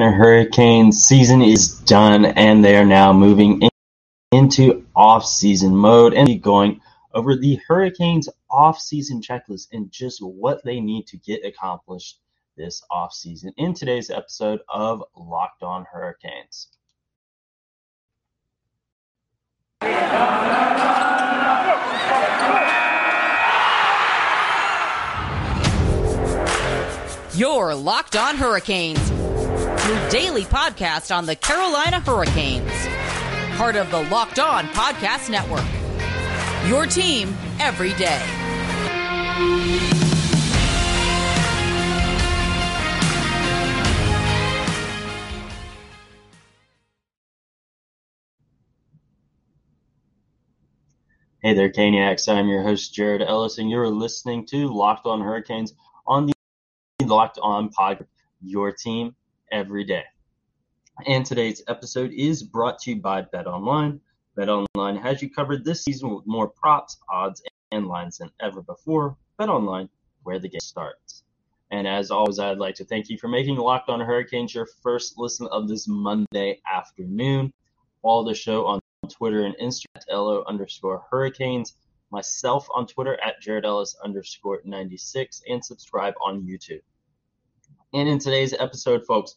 Hurricanes season is done and they are now moving in, into off-season mode and going over the Hurricanes off-season checklist and just what they need to get accomplished this off-season in today's episode of Locked On Hurricanes. Your Locked On Hurricanes, your daily podcast on the Carolina Hurricanes, part of the Locked On Podcast Network. Your team every day. Hey there, Caniacs. I'm your host, Jared Ellis, and you're listening to Locked On Hurricanes on the Locked On Pod, your team every day. And today's episode is brought to you by Bet Online. Bet Online has you covered this season with more props, odds, and lines than ever before. Bet Online, where the game starts. And as always, I'd like to thank you for making Locked On Hurricanes your first listen of this Monday afternoon. Follow the show on Twitter and Instagram at LO underscore Hurricanes, myself on Twitter at Jared Ellis underscore 96, and subscribe on YouTube. And in today's episode, folks,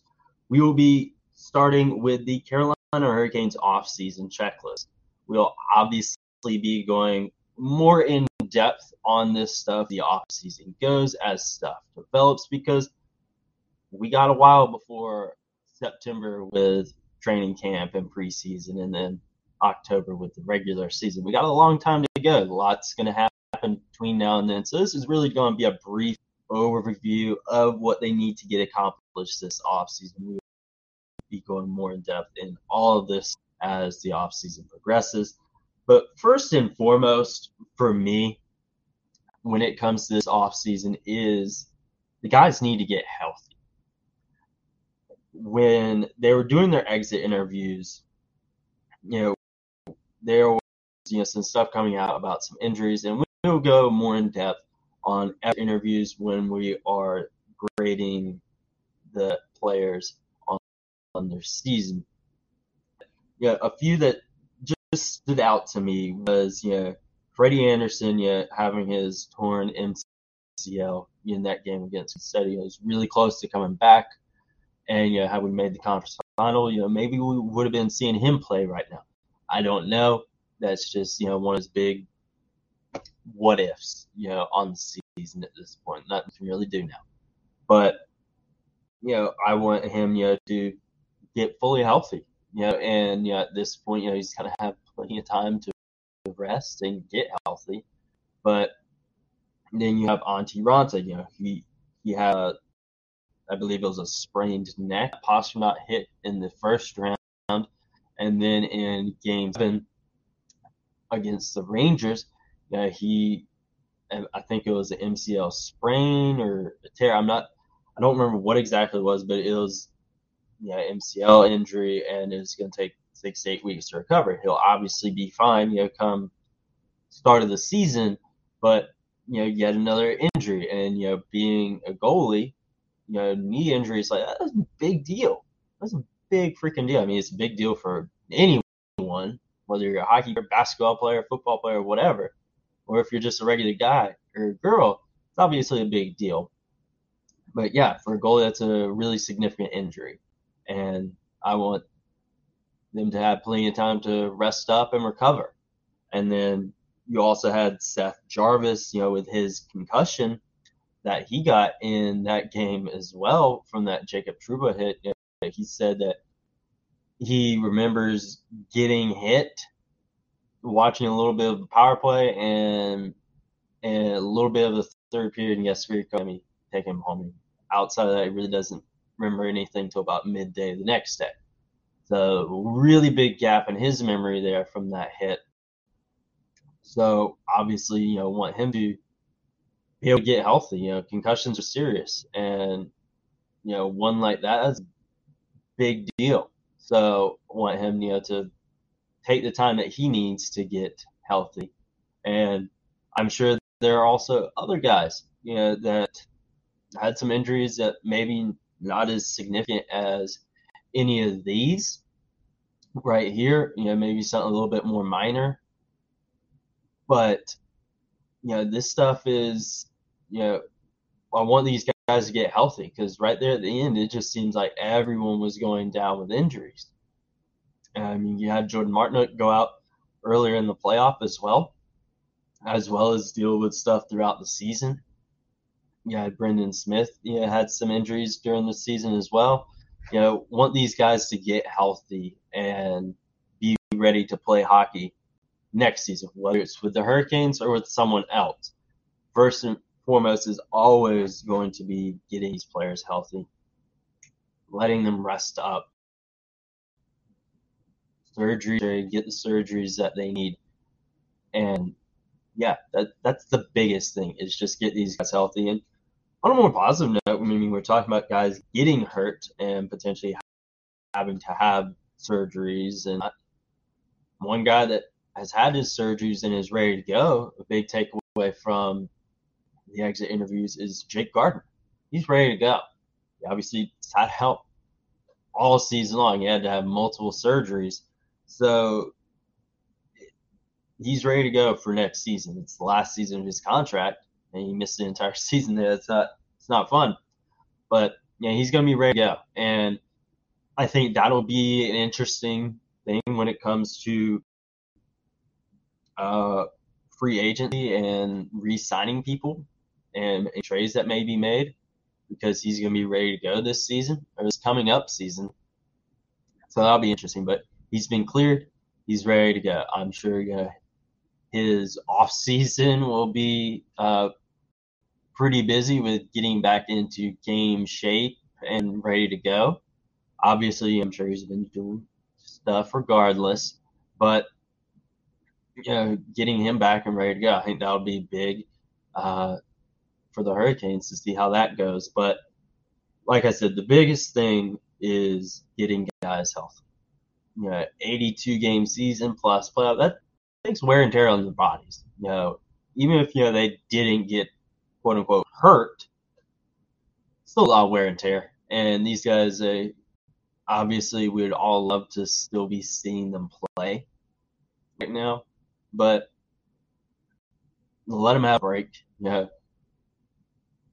we will be starting with the Carolina Hurricanes off-season checklist. We'll obviously be going more in depth on this stuff the off-season goes as stuff develops because we got a while before September with training camp and preseason and then October with the regular season. We got a long time to go. Lots going to happen between now and then. So this is really going to be a brief overview of what they need to get accomplished this offseason. We will be going more in depth in all of this as the offseason progresses. But first and foremost, for me, when it comes to this offseason, is the guys need to get healthy. When they were doing their exit interviews, you know, there was you know some stuff coming out about some injuries, and we'll go more in depth on interviews when we are grading the players on, on their season. Yeah, a few that just stood out to me was you know Freddie Andersen, yeah having his torn MCL in that game against City was really close to coming back, and you know how we made the conference final. You know maybe we would have been seeing him play right now. I don't know. That's just you know one of his big what ifs, you know, on the season at this point. Nothing can really do now. But, you know, I want him, you know, to get fully healthy, you know, and, you know, at this point, you know, he's going to have plenty of time to rest and get healthy. But then you have Antti Raanta, you know, he, he had, I believe it was a sprained neck, Pastrnak hit in the first round. And then in game seven against the Rangers, yeah, he, I think it was an MCL sprain or a tear. I'm not, I don't remember what exactly it was, but it was, yeah, MCL injury, and it's going to take six to eight weeks to recover. He'll obviously be fine, you know, come start of the season, but you know, yet another injury, and you know, being a goalie, you know, knee injuries like that's a big deal. That's a big freaking deal. I mean, it's a big deal for anyone, whether you're a hockey or basketball player, football player, whatever or if you're just a regular guy or girl, it's obviously a big deal. But yeah, for a goalie, that's a really significant injury, and I want them to have plenty of time to rest up and recover. And then you also had Seth Jarvis, you know, with his concussion that he got in that game as well from that Jacob Trouba hit. You know, he said that he remembers getting hit watching a little bit of the power play and and a little bit of the third period and yes, I mean, take him home. Outside of that, he really doesn't remember anything until about midday the next day. So really big gap in his memory there from that hit. So obviously, you know, want him to be able to get healthy. You know, concussions are serious, and you know, one like that is a big deal. So want him, you know, to take the time that he needs to get healthy. And I'm sure there are also other guys, you know, that had some injuries that maybe not as significant as any of these right here, you know, maybe something a little bit more minor. But, you know, this stuff is, you know, I want these guys to get healthy because right there at the end, it just seems like everyone was going down with injuries. I mean, you had Jordan Martinook go out earlier in the playoff as well, as well as deal with stuff throughout the season. Yeah, Brendan Smith, you know, had some injuries during the season as well. You know, want these guys to get healthy and be ready to play hockey next season, whether it's with the Hurricanes or with someone else. First and foremost is always going to be getting these players healthy, letting them rest up, surgery, get the surgeries that they need, and yeah, that that's the biggest thing is just get these guys healthy. And on a more positive note, I mean, we're talking about guys getting hurt and potentially having to have surgeries. And one guy that has had his surgeries and is ready to go, a big takeaway from the exit interviews is Jake Gardiner. He's ready to go. He obviously, he's had help all season long. He had to have multiple surgeries. So he's ready to go for next season. It's the last season of his contract, and he missed the entire season there. It's not it's not fun, but yeah, he's gonna be ready to go, and I think that'll be an interesting thing when it comes to uh, free agency and re-signing people and, and trades that may be made because he's gonna be ready to go this season or this coming up season. So that'll be interesting, but he's been cleared. He's ready to go. I'm sure uh, his off season will be uh, pretty busy with getting back into game shape and ready to go. Obviously, I'm sure he's been doing stuff regardless, but you know, getting him back and ready to go, I think that'll be big uh, for the Hurricanes to see how that goes. But like I said, the biggest thing is getting guys healthy know, 82 game season plus playoff, that takes wear and tear on their bodies. You know, even if, you know, they didn't get quote unquote hurt, still a lot of wear and tear. And these guys, they, obviously, we'd all love to still be seeing them play right now, but let them have a break, you know,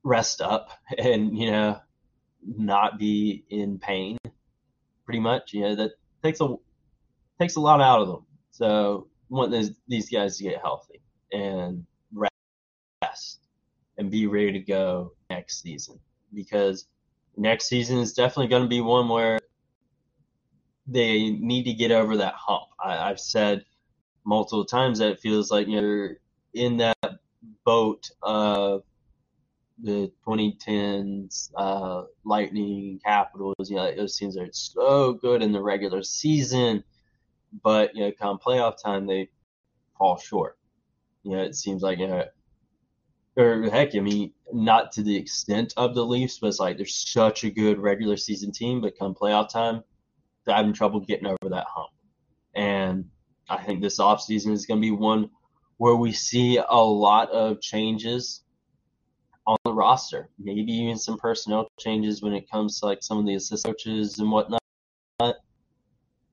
rest up and, you know, not be in pain pretty much. You know, that takes a takes a lot out of them. So want this, these guys to get healthy and rest and be ready to go next season because next season is definitely going to be one where they need to get over that hump. I, I've said multiple times that it feels like you're in that boat of the 2010s uh, Lightning Capitals. You know, those teams are so good in the regular season, but you know, come playoff time, they fall short. You know, it seems like you know, or heck, I mean, not to the extent of the Leafs, but it's like they're such a good regular season team, but come playoff time, they're having trouble getting over that hump. And I think this offseason is going to be one where we see a lot of changes roster. Maybe even some personnel changes when it comes to like some of the assistant coaches and whatnot.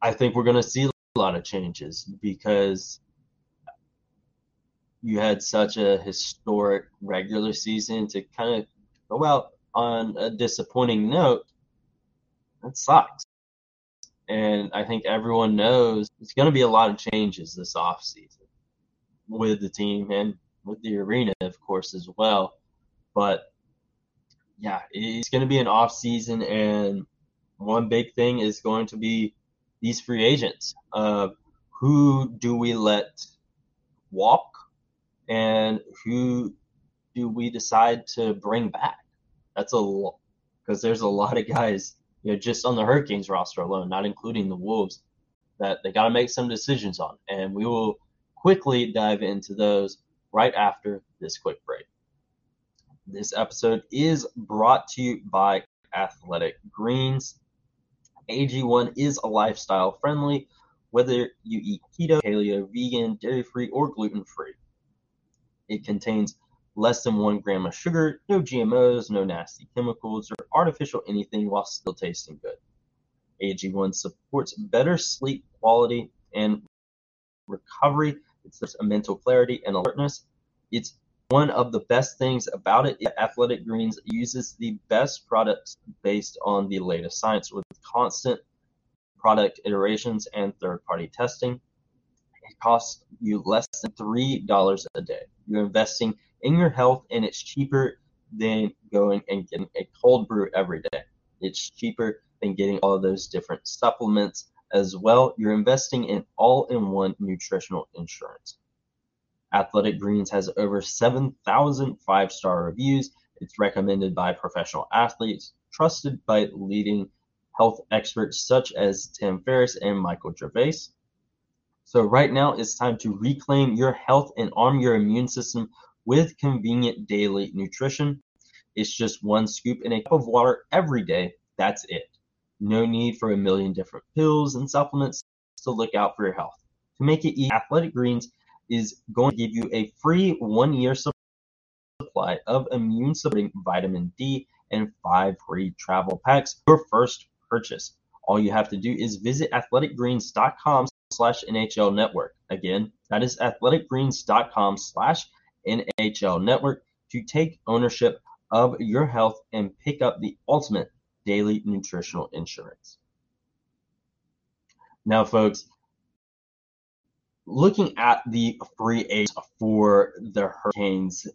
I think we're going to see a lot of changes because you had such a historic regular season to kind of go out on a disappointing note. That sucks. And I think everyone knows it's going to be a lot of changes this offseason with the team and with the arena, of course, as well. But yeah, it's going to be an off season, and one big thing is going to be these free agents. Uh, who do we let walk, and who do we decide to bring back? That's a because there's a lot of guys, you know, just on the Hurricanes roster alone, not including the Wolves, that they got to make some decisions on, and we will quickly dive into those right after this quick break. This episode is brought to you by Athletic Greens. AG1 is a lifestyle friendly, whether you eat keto, paleo, vegan, dairy free, or gluten free. It contains less than one gram of sugar, no GMOs, no nasty chemicals, or artificial anything while still tasting good. AG1 supports better sleep quality and recovery. It's a mental clarity and alertness. It's one of the best things about it. Athletic Greens uses the best products based on the latest science with constant product iterations and third party testing. It costs you less than $3 a day. You're investing in your health and it's cheaper than going and getting a cold brew every day. It's cheaper than getting all those different supplements as well. You're investing in all in one nutritional insurance. Athletic Greens has over 7,000 five star reviews. It's recommended by professional athletes, trusted by leading health experts such as Tim Ferriss and Michael Gervais. So, right now it's time to reclaim your health and arm your immune system with convenient daily nutrition. It's just one scoop in a cup of water every day. That's it. No need for a million different pills and supplements to look out for your health. To make it easy, Athletic Greens is going to give you a free one year supply of immune supporting vitamin D and five free travel packs. Your first purchase. All you have to do is visit athleticgreens.com slash NHL network. Again, that is athleticgreens.com slash NHL network to take ownership of your health and pick up the ultimate daily nutritional insurance. Now, folks, looking at the free agents for the Hurricanes,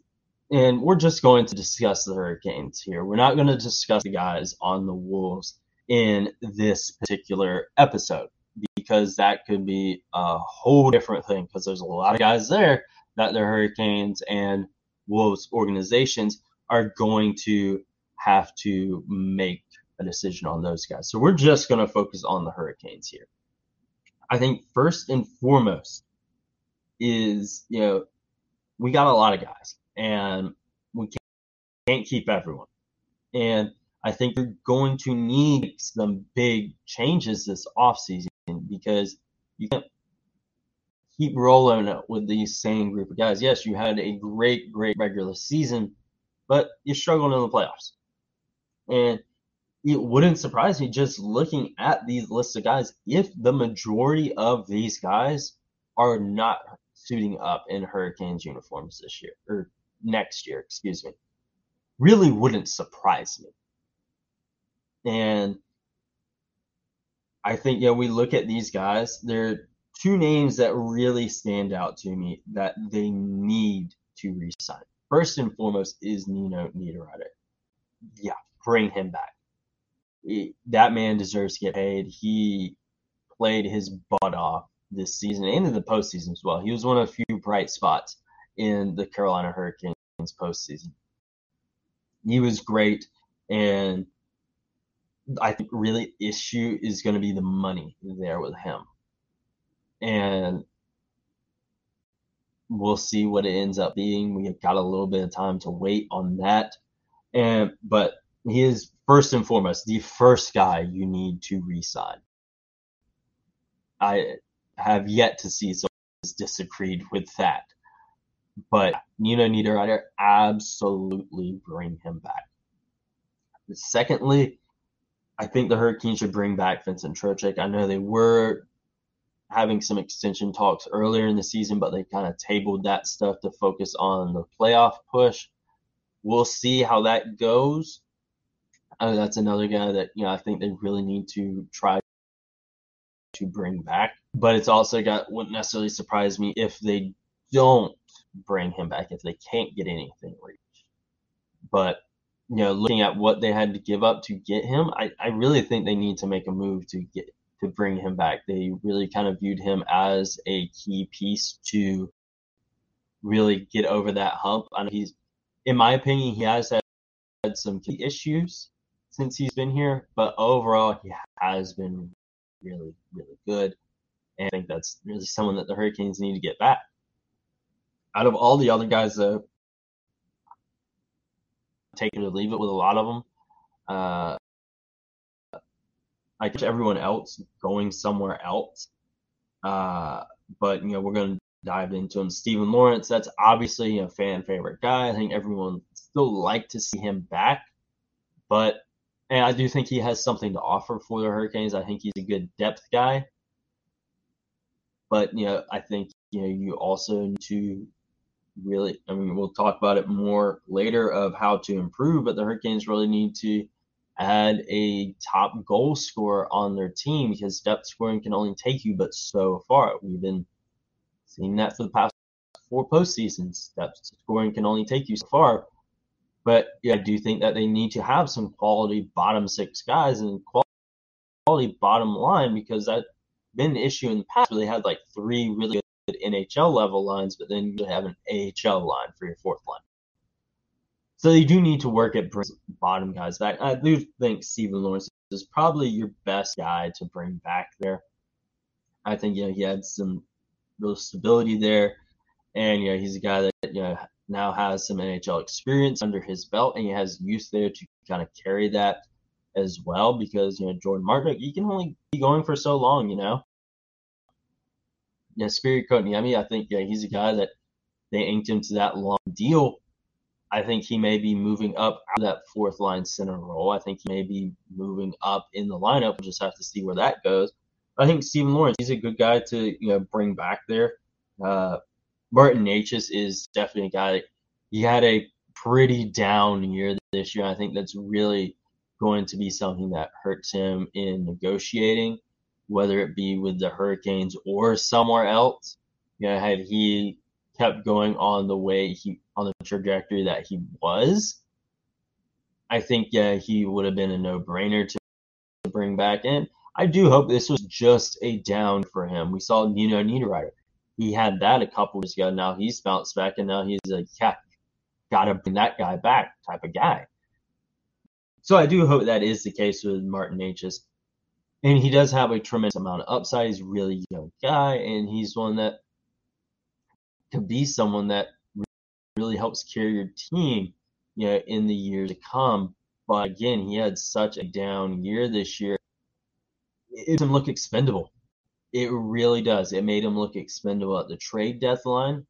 and we're just going to discuss the Hurricanes here. We're not going to discuss the guys on the Wolves in this particular episode because that could be a whole different thing because there's a lot of guys there that the Hurricanes and Wolves organizations are going to have to make a decision on those guys. So we're just going to focus on the Hurricanes here. I think first and foremost is, you know, we got a lot of guys and we can't, can't keep everyone. And I think you're going to need some big changes this offseason because you can't keep rolling with these same group of guys. Yes, you had a great, great regular season, but you struggled in the playoffs. And it wouldn't surprise me just looking at these lists of guys if the majority of these guys are not suiting up in Hurricanes uniforms this year or next year, excuse me. Really wouldn't surprise me. And I think, yeah, we look at these guys, there are two names that really stand out to me that they need to resign. First and foremost is Nino Niederreiter. Yeah, bring him back that man deserves to get paid. He played his butt off this season and in the postseason as well. He was one of the few bright spots in the Carolina Hurricanes postseason. He was great, and I think really issue is going to be the money there with him, and we'll see what it ends up being. We have got a little bit of time to wait on that, and but he is first and foremost the first guy you need to resign. I have yet to see someone disagreed with that. But Nino Niederreiter, absolutely bring him back. Secondly, I think the Hurricanes should bring back Vincent Trocheck. I know they were having some extension talks earlier in the season, but they kind of tabled that stuff to focus on the playoff push. We'll see how that goes. Uh, that's another guy that you know I think they really need to try to bring back. But it's also got wouldn't necessarily surprise me if they don't bring him back if they can't get anything reached. But you know, looking at what they had to give up to get him, I, I really think they need to make a move to get to bring him back. They really kind of viewed him as a key piece to really get over that hump. Know he's, in my opinion, he has had some key issues since he's been here, but overall he has been really, really good. And I think that's really someone that the Hurricanes need to get back. Out of all the other guys, though, take it or leave it with a lot of them. Uh, I catch everyone else going somewhere else. Uh, but you know, we're to dive into him. Steven Lorentz, that's obviously a fan favorite guy. I think everyone still like to see him back, but and I do think he has something to offer for the Hurricanes. I think he's a good depth guy. But, you know, I think, you know, you also need to really, I mean, we'll talk about it more later of how to improve, but the Hurricanes really need to add a top goal scorer on their team because depth scoring can only take you but so far. We've been seeing that for the past four postseasons. Depth scoring can only take you so far. But yeah, I do think that they need to have some quality bottom six guys and quality bottom line because that's been an issue in the past where they had like three really good NHL level lines, but then you have an AHL line for your fourth line. So they do need to work at bottom guys back. I do think Steven Lorentz is probably your best guy to bring back there. I think you know he had some real stability there, and you know he's a guy that you know now has some NHL experience under his belt, and he has youth there to kind of carry that as well. Because you know Jordan Martinook, he can only be going for so long, you know. Yeah, Jesperi Kotkaniemi, I think yeah he's a guy that they inked him to that long deal. I think he may be moving up out of that fourth line center role. I think he may be moving up in the lineup. We'll just have to see where that goes. I think Steven Lorentz, he's a good guy to you know bring back there. Uh, Martin Necas is definitely a guy he had a pretty down year this year. I think that's really going to be something that hurts him in negotiating, whether it be with the Hurricanes or somewhere else. You know, had he kept going on the way he on the trajectory that he was, I think yeah he would have been a no brainer to bring back in. I do hope this was just a down for him. We saw Nino Niederreiter he had that a couple years ago. Now he's bounced back, and now he's a yeah, gotta bring that guy back type of guy. So I do hope that is the case with Martin Necas. And he does have a tremendous amount of upside. He's a really young guy, and he's one that could be someone that really helps carry your team, you know, in the years to come. But again, he had such a down year this year. It doesn't look expendable. It really does. It made him look expendable at the trade deadline.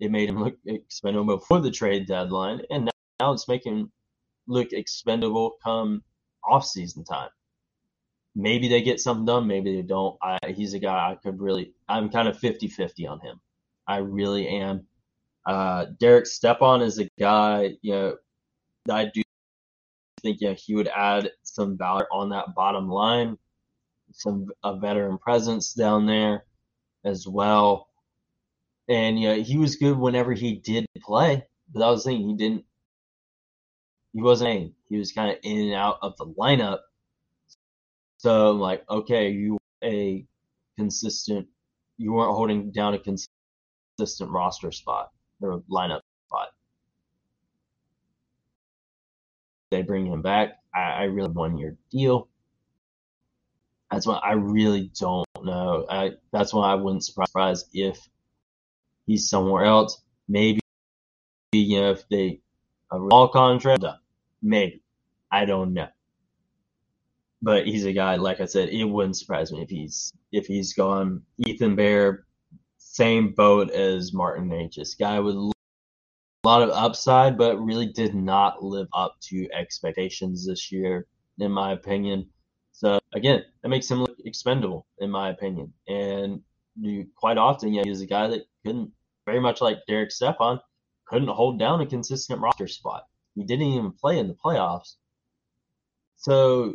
It made him look expendable before the trade deadline, and now, now it's making him look expendable come off season time. Maybe they get something done, maybe they don't. I, he's a guy I could really. I'm kind of 50-50 on him. I really am. Uh, Derek Stepan is a guy, you know, I do think yeah he would add some value on that bottom line some a veteran presence down there as well. And yeah, he was good whenever he did play. But I was saying he didn't. He wasn't. He was kind of in and out of the lineup. So I'm like, okay, you a consistent. You weren't holding down a consistent roster spot or lineup spot. They bring him back. I, I really one year deal. That's why I really don't know. I that's why I wouldn't surprise if he's somewhere else. Maybe you know if they a raw contract, maybe I don't know. But he's a guy, like I said, it wouldn't surprise me if he's if he's gone. Ethan Bear, same boat as Martin Necas, guy with a lot of upside, but really did not live up to expectations this year, in my opinion. So again, that makes him look expendable, in my opinion. And you, quite often, yeah, he's a guy that couldn't, very much like Derek Stepan, couldn't hold down a consistent roster spot. He didn't even play in the playoffs. So,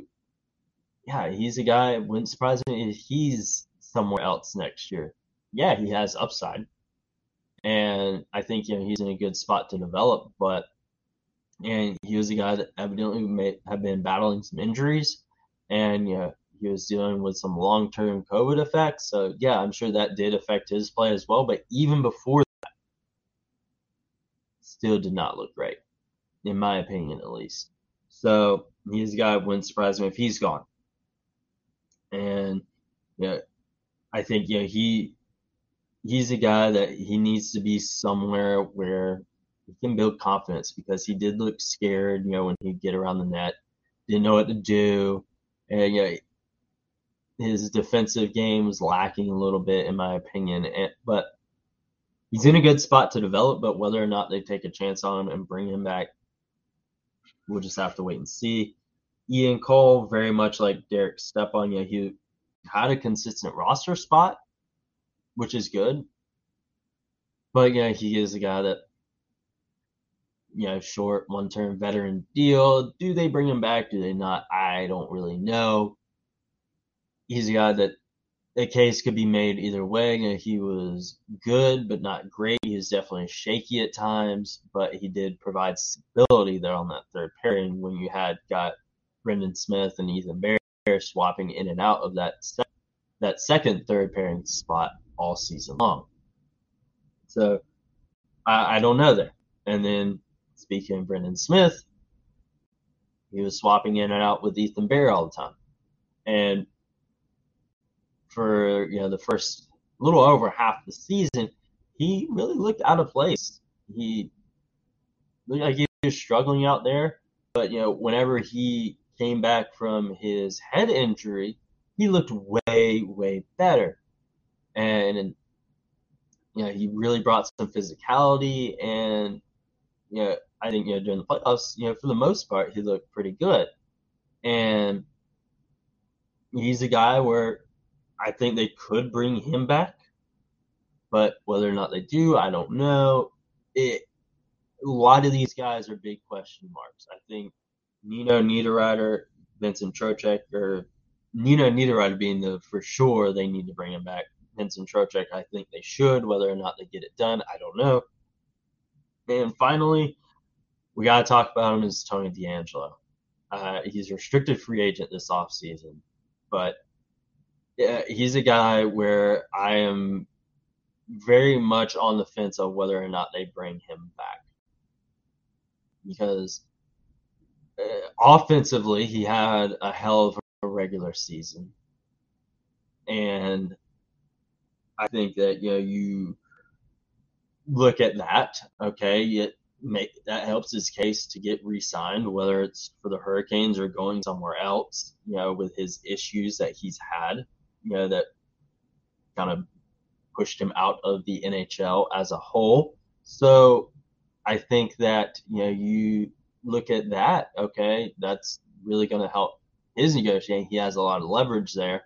yeah, he's a guy. Wouldn't surprise me if he's somewhere else next year. Yeah, he has upside, and I think you know he's in a good spot to develop. But and he was a guy that evidently may have been battling some injuries and you know, he was dealing with some long term COVID effects. So yeah, I'm sure that did affect his play as well. But even before that, still did not look great, in my opinion at least. So he's a guy wouldn't surprise me if he's gone. And yeah, I think yeah he he's a guy that he needs to be somewhere where he can build confidence because he did look scared, you know, when he'd get around the net, didn't know what to do and know, his defensive game was lacking a little bit, in my opinion. And, but he's in a good spot to develop. But whether or not they take a chance on him and bring him back, we'll just have to wait and see. Ian Cole, very much like Derek Stepan, he had a consistent roster spot, which is good. But yeah, he is a guy that you know, short one term veteran deal. Do they bring him back? Do they not? I don't really know. He's a guy that a case could be made either way. You know, he was good, but not great. He was definitely shaky at times, but he did provide stability there on that third pairing when you had got Brendan Smith and Ethan Bear swapping in and out of that se- that second third pairing spot all season long. So I, I don't know there. And then speaking of Brendan Smith, he was swapping in and out with Ethan Bear all the time. And for you know the first little over half the season, he really looked out of place. He looked like he was struggling out there. But you know, whenever he came back from his head injury, he looked way, way better. And you know, he really brought some physicality and you know, I think, you know, during the playoffs, you know, for the most part, he looked pretty good. And he's a guy where I think they could bring him back, but whether or not they do, I don't know. It, a lot of these guys are big question marks. I think Nino Niederreiter, Vincent Trocheck, or Nino Niederreiter being the for sure they need to bring him back. Vincent Trocheck, I think they should. Whether or not they get it done, I don't know. And finally, we got to talk about him is Tony DeAngelo. Uh, he's a restricted free agent this offseason, but yeah, he's a guy where I am very much on the fence of whether or not they bring him back. Because uh, offensively, he had a hell of a regular season. And I think that, you know, you look at that, okay, it make that helps his case to get re-signed, whether it's for the Hurricanes or going somewhere else. You know, with his issues that he's had, you know, that kind of pushed him out of the NHL as a whole. So I think that you know you look at that, okay, that's really going to help his negotiating. He has a lot of leverage there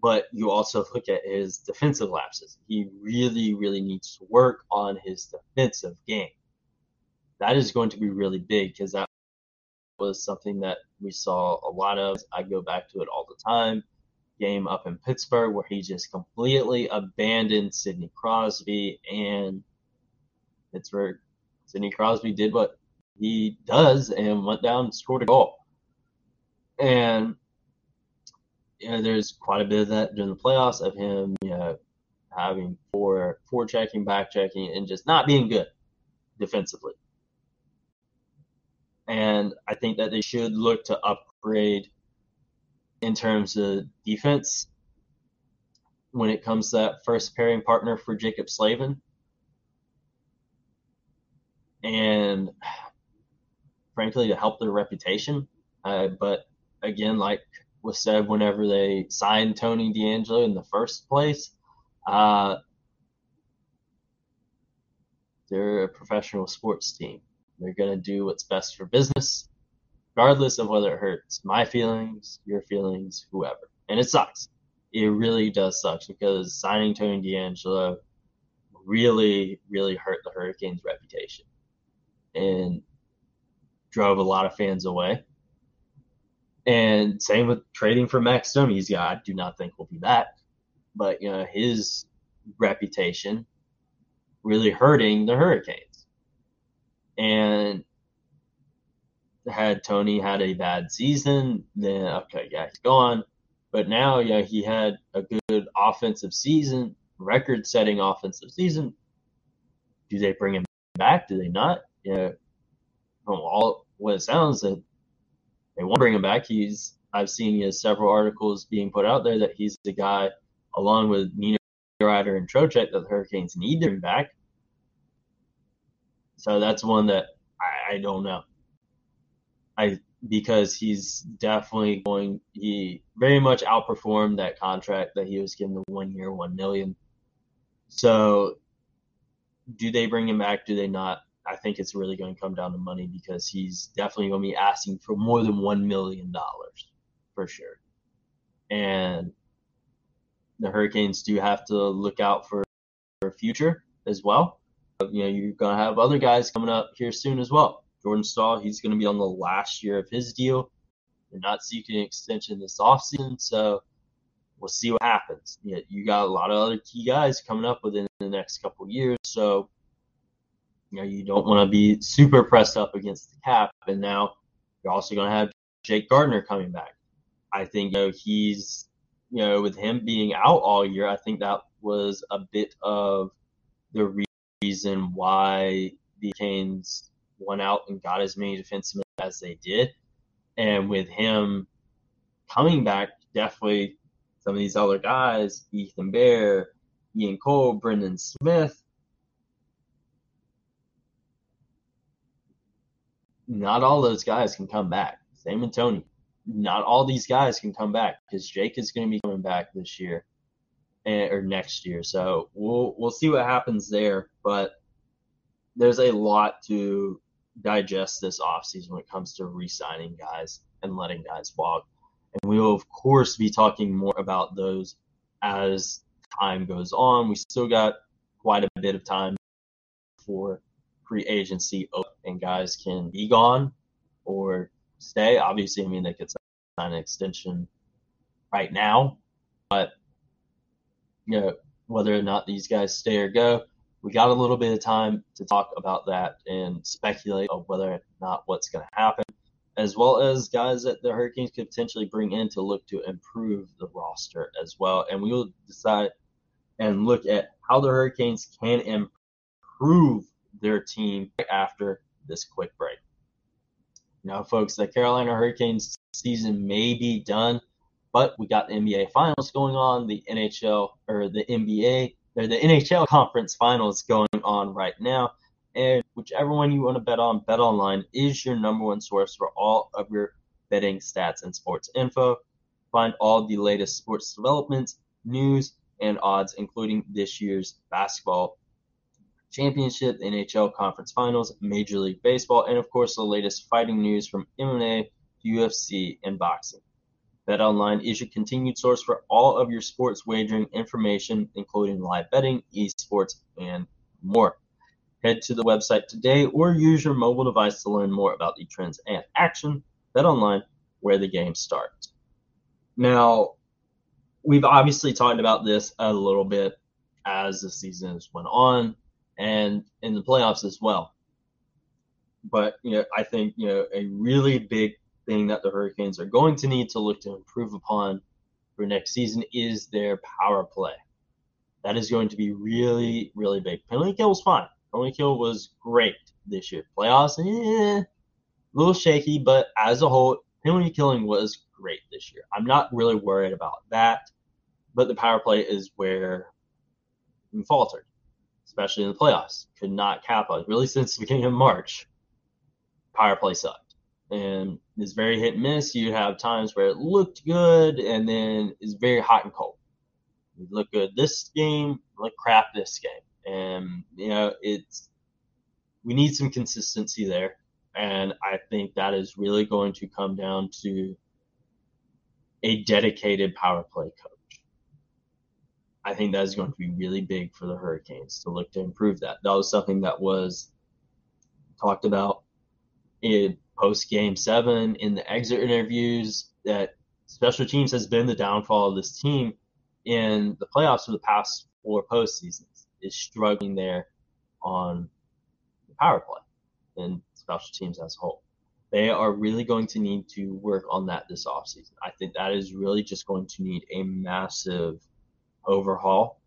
but you also look at his defensive lapses. He really, really needs to work on his defensive game. That is going to be really big because that was something that we saw a lot of. I go back to it all the time. Game up in Pittsburgh where he just completely abandoned Sidney Crosby and Pittsburgh. Sidney Crosby did what he does and went down and scored a goal. And you know, there's quite a bit of that during the playoffs of him, you know, having for for checking, back checking, and just not being good defensively. And I think that they should look to upgrade in terms of defense when it comes to that first pairing partner for Jaccob Slavin. And frankly, to help their reputation. Uh, but again, like was said whenever they signed Tony DeAngelo in the first place. Uh, they're a professional sports team. They're going to do what's best for business, regardless of whether it hurts my feelings, your feelings, whoever. And it sucks. It really does suck because signing Tony DeAngelo really, really hurt the Hurricanes' reputation and drove a lot of fans away. And same with trading for Max Domi. He's guy I do not think will be back. But you know, his reputation really hurting the Hurricanes. And had Tony had a bad season, then okay, yeah, he's gone. But now, yeah, he had a good offensive season, record setting offensive season. Do they bring him back? Do they not? Yeah. From all what it sounds that they want to bring him back. He's I've seen he has several articles being put out there that he's the guy, along with Nino Ryder and Trocheck, that the Hurricanes need bring back. So that's one that I, I don't know. I because he's definitely going. He very much outperformed that contract that he was given the one year, one million. So, do they bring him back? Do they not? I think it's really going to come down to money because he's definitely going to be asking for more than one million dollars for sure. And the Hurricanes do have to look out for a future as well. You know, you're going to have other guys coming up here soon as well. Jordan Staal, he's going to be on the last year of his deal. They're not seeking an extension this offseason, so we'll see what happens. You, know, you got a lot of other key guys coming up within the next couple years, so you know you don't want to be super pressed up against the cap. And now you're also going to have Jake Gardiner coming back. I think you know he's you know with him being out all year, I think that was a bit of the reason why the Canes went out and got as many defensemen as they did. And with him coming back, definitely some of these other guys, Ethan Bear, Ian Cole, Brendan Smith, not all those guys can come back. Same with Tony. Not all these guys can come back because Jake is going to be coming back this year and, or next year. So we'll we'll see what happens there. But there's a lot to digest this offseason when it comes to re-signing guys and letting guys walk. And we will of course be talking more about those as time goes on. We still got quite a bit of time for free agency open and guys can be gone or stay. Obviously, I mean they could sign an extension right now, but you know whether or not these guys stay or go, we got a little bit of time to talk about that and speculate of whether or not what's going to happen, as well as guys that the Hurricanes could potentially bring in to look to improve the roster as well. And we will decide and look at how the Hurricanes can improve their team after this quick break. Now, folks, the Carolina Hurricanes season may be done, but we got the NBA Finals going on, the NHL or the NBA or the NHL Conference Finals going on right now, and whichever one you want to bet on, Bet Online is your number one source for all of your betting stats and sports info. Find all the latest sports developments, news, and odds, including this year's basketball Championship, NHL Conference Finals, Major League Baseball, and of course the latest fighting news from MMA, UFC, and boxing. BetOnline is your continued source for all of your sports wagering information, including live betting, esports, and more. Head to the website today or use your mobile device to learn more about the trends and action. BetOnline, where the game starts. Now, we've obviously talked about this a little bit as the season has went on and in the playoffs as well. But you know, I think you know a really big thing that the Hurricanes are going to need to look to improve upon for next season is their power play. That is going to be really, really big. Penalty kill was fine. Penalty kill was great this year. Playoffs, eh, a little shaky, but as a whole, penalty killing was great this year. I'm not really worried about that, but the power play is where we faltered especially in the playoffs. Could not capitalize really since the beginning of March. Power play sucked, and it's very hit and miss. You have times where it looked good, and then it's very hot and cold. Look good this game, look crap this game, and you know it's we need some consistency there, and I think that is really going to come down to a dedicated power play coach. I think that is going to be really big for the Hurricanes to look to improve that. That was something that was talked about in post game seven in the exit interviews that special teams has been the downfall of this team in the playoffs for the past four postseasons is struggling there on the power play and special teams as a whole. They are really going to need to work on that this offseason. I think that is really just going to need a massive – overhaul.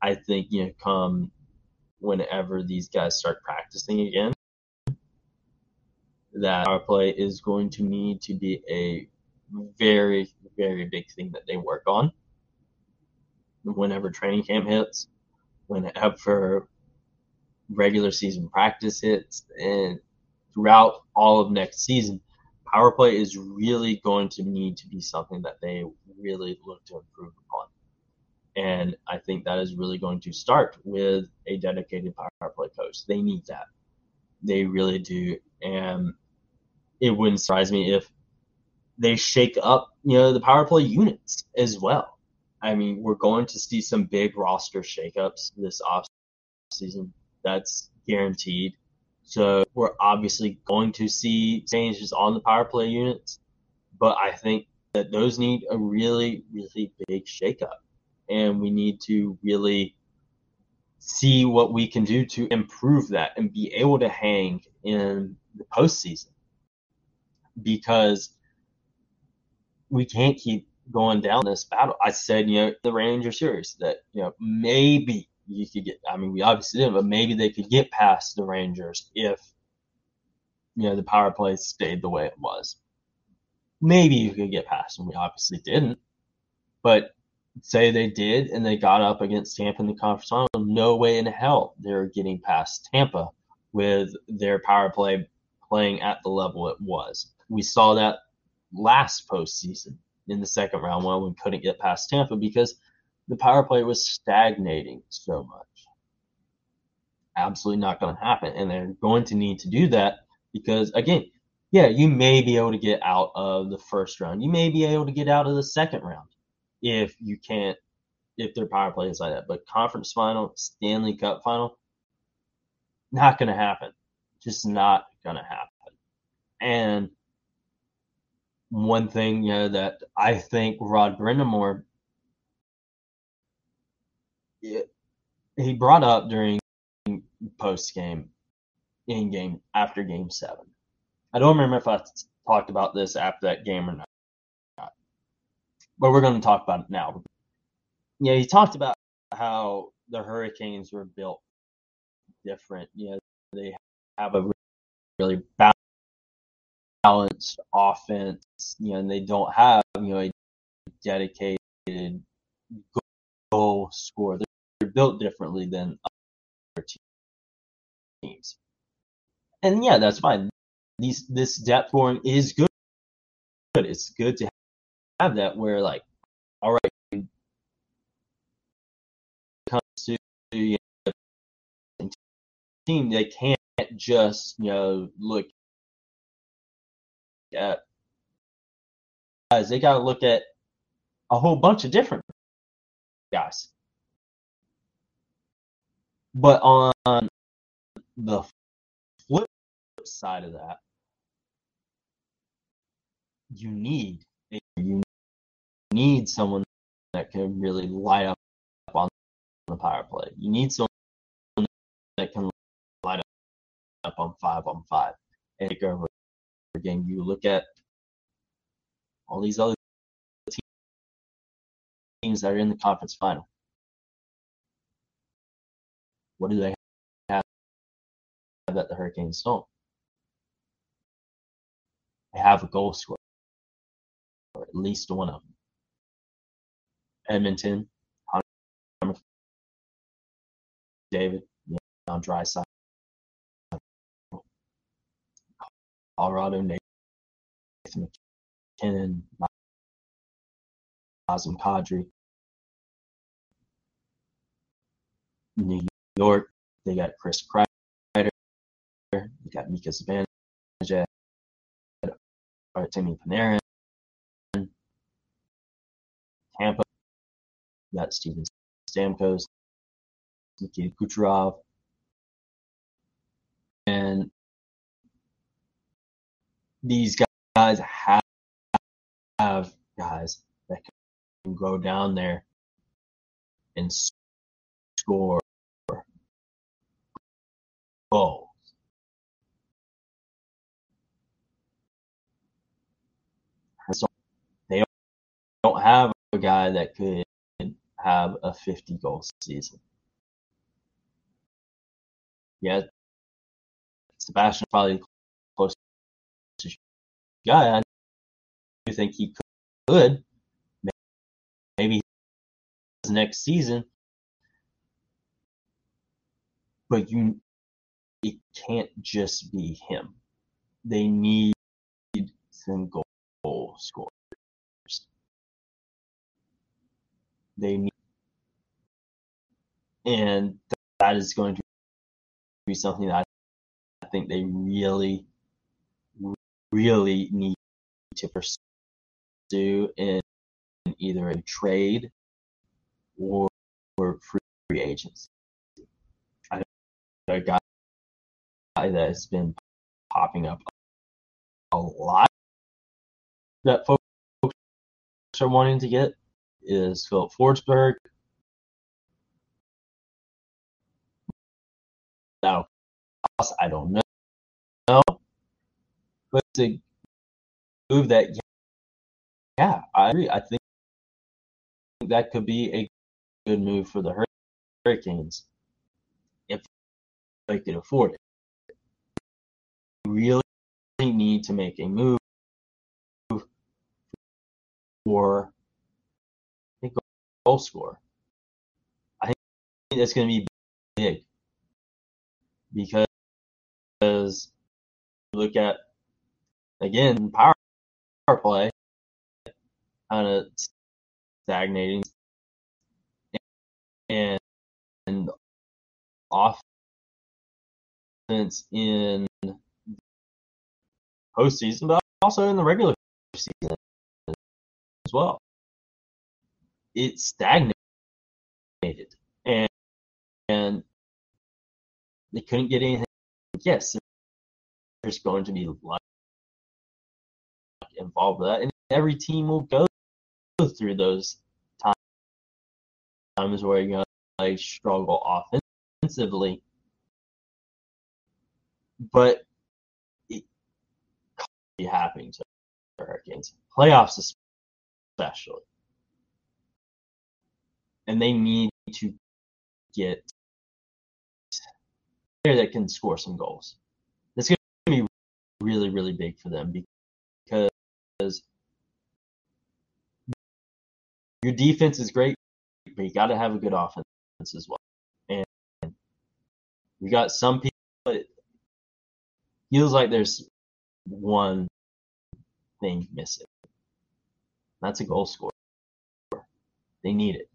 I think you know, come whenever these guys start practicing again, that our play is going to need to be a very, very big thing that they work on. Whenever training camp hits, whenever regular season practice hits, and throughout all of next season, power play is really going to need to be something that they really look to improve. And I think that is really going to start with a dedicated power play coach. They need that. They really do. And it wouldn't surprise me if they shake up, you know, the power play units as well. I mean, we're going to see some big roster shakeups this off season. That's guaranteed. So we're obviously going to see changes on the power play units, but I think that those need a really, really big shakeup. And we need to really see what we can do to improve that and be able to hang in the postseason. Because we can't keep going down this battle. I said, you know, the Ranger series that, you know, maybe you could get, I mean, we obviously didn't, but maybe they could get past the Rangers if, you know, the power play stayed the way it was. Maybe you could get past them. We obviously didn't. But say they did and they got up against Tampa in the conference final, no way in hell they're getting past Tampa with their power play playing at the level it was. We saw that last postseason in the second round when we couldn't get past Tampa because the power play was stagnating so much. Absolutely not going to happen. And they're going to need to do that because, again, yeah, you may be able to get out of the first round. You may be able to get out of the second round if you can't, if their power play is like that. But conference final, Stanley Cup final, not to happen. Just not to happen. And one thing you know, that I think Rod Brind'Amour he brought up during post game, in game after game seven. I don't remember if I talked about this after that game or not, but we're going to talk about it now. Yeah, he talked about how the Hurricanes were built different. You know, they have a really balanced offense, you know, and they don't have, you know, a dedicated goal scorer. They're built differently than other teams. And yeah, that's fine. These this depth scoring is good. It's good to have that where like, all right, comes to you know, team, they can't just you know look at guys. They got to look at a whole bunch of different guys. But on the flip side of that, you need you need someone that can really light up on the power play. You need someone that can light up on five on five and take over. You look at all these other teams that are in the conference final. What do they have that the Hurricanes don't? They have a goal scorer, or at least one of them. Edmonton, David, Leon Draisaitl. Colorado, Nathan MacKinnon, Nazem Kadri. New York, they got Chris Kreider, they got Mika Zibanejad, Artemi Panarin, Tampa, got Steven Stamkos, Nikita Kucherov, and these guys have, have guys that can go down there and score goals. They don't have a guy that could have a 50 goal season. Yeah, Sebastian probably close to guy. I do think he could. Maybe next season, but you it can't just be him. They need some goal scorers. They need, and that is going to be something that I think they really, really need to pursue in either a trade or, or free agency. I a guy that has been popping up a lot that folks are wanting to get is Filip Forsberg. That'll I don't know. No. But to move that, yeah, I agree. I think that could be a good move for the Hurricanes if they could afford it. really need to make a move for a goal scorer. I think that's going to be big because because look at again power play kind of stagnating and, and offense in postseason, but also in the regular season as well. It stagnated, and and they couldn't get anything. Yes, there's going to be luck involved with that, and every team will go through those times where going to like, struggle offensively. But it can't be happening to the Hurricanes. Playoffs especially. And they need to get player that can score some goals. That's going to be really, really big for them because your defense is great, but you got to have a good offense as well. And we got some people. It feels like there's one thing missing. That's a goal scorer. They need it.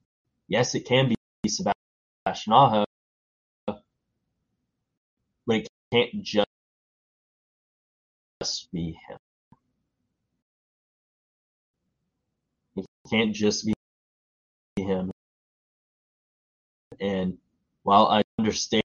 Yes, it can be Sebastian Aho, but it can't just be him. It can't just be him. And while I understand